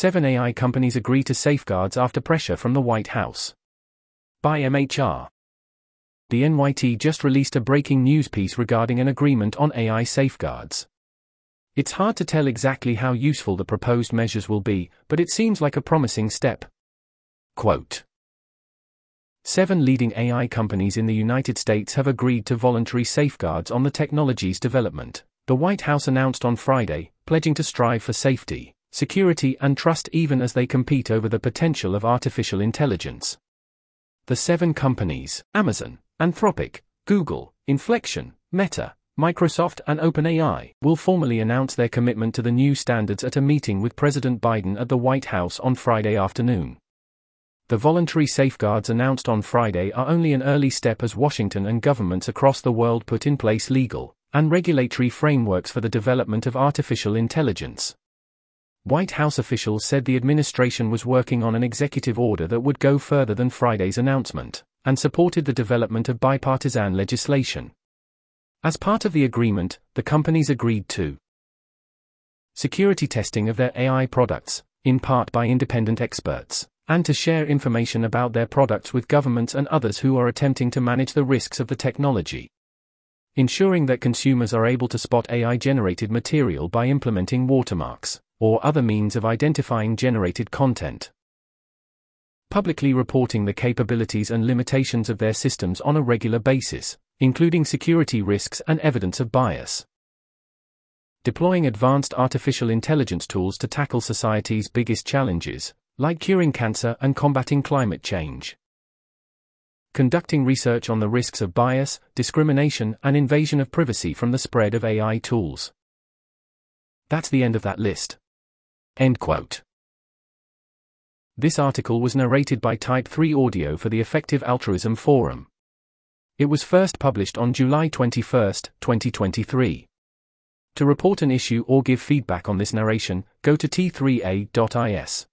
Seven AI companies agree to safeguards after pressure from the White House. By MHR. The NYT just released a breaking news piece regarding an agreement on AI safeguards. It's hard to tell exactly how useful the proposed measures will be, but it seems like a promising step. Quote Seven leading AI companies in the United States have agreed to voluntary safeguards on the technology's development, the White House announced on Friday, pledging to strive for safety, security, and trust even as they compete over the potential of artificial intelligence. The seven companies Amazon, Anthropic, Google, Inflection, Meta, Microsoft, and OpenAI will formally announce their commitment to the new standards at a meeting with President Biden at the White House on Friday afternoon. The voluntary safeguards announced on Friday are only an early step as Washington and governments across the world put in place legal and regulatory frameworks for the development of artificial intelligence. White House officials said the administration was working on an executive order that would go further than Friday's announcement and supported the development of bipartisan legislation. As part of the agreement, the companies agreed to security testing of their AI products, in part by independent experts, and to share information about their products with governments and others who are attempting to manage the risks of the technology. Ensuring that consumers are able to spot AI generated material by implementing watermarks, or other means of identifying generated content publicly reporting the capabilities and limitations of their systems on a regular basis, including security risks and evidence of bias. Deploying advanced artificial intelligence tools to tackle society's biggest challenges, like curing cancer and combating climate change. Conducting research on the risks of bias, discrimination, and invasion of privacy from the spread of AI tools. That's the end of that list. End quote. This article was narrated by Type 3 Audio for the Effective Altruism Forum. It was first published on July 21, 2023. To report an issue or give feedback on this narration, go to t3a.is.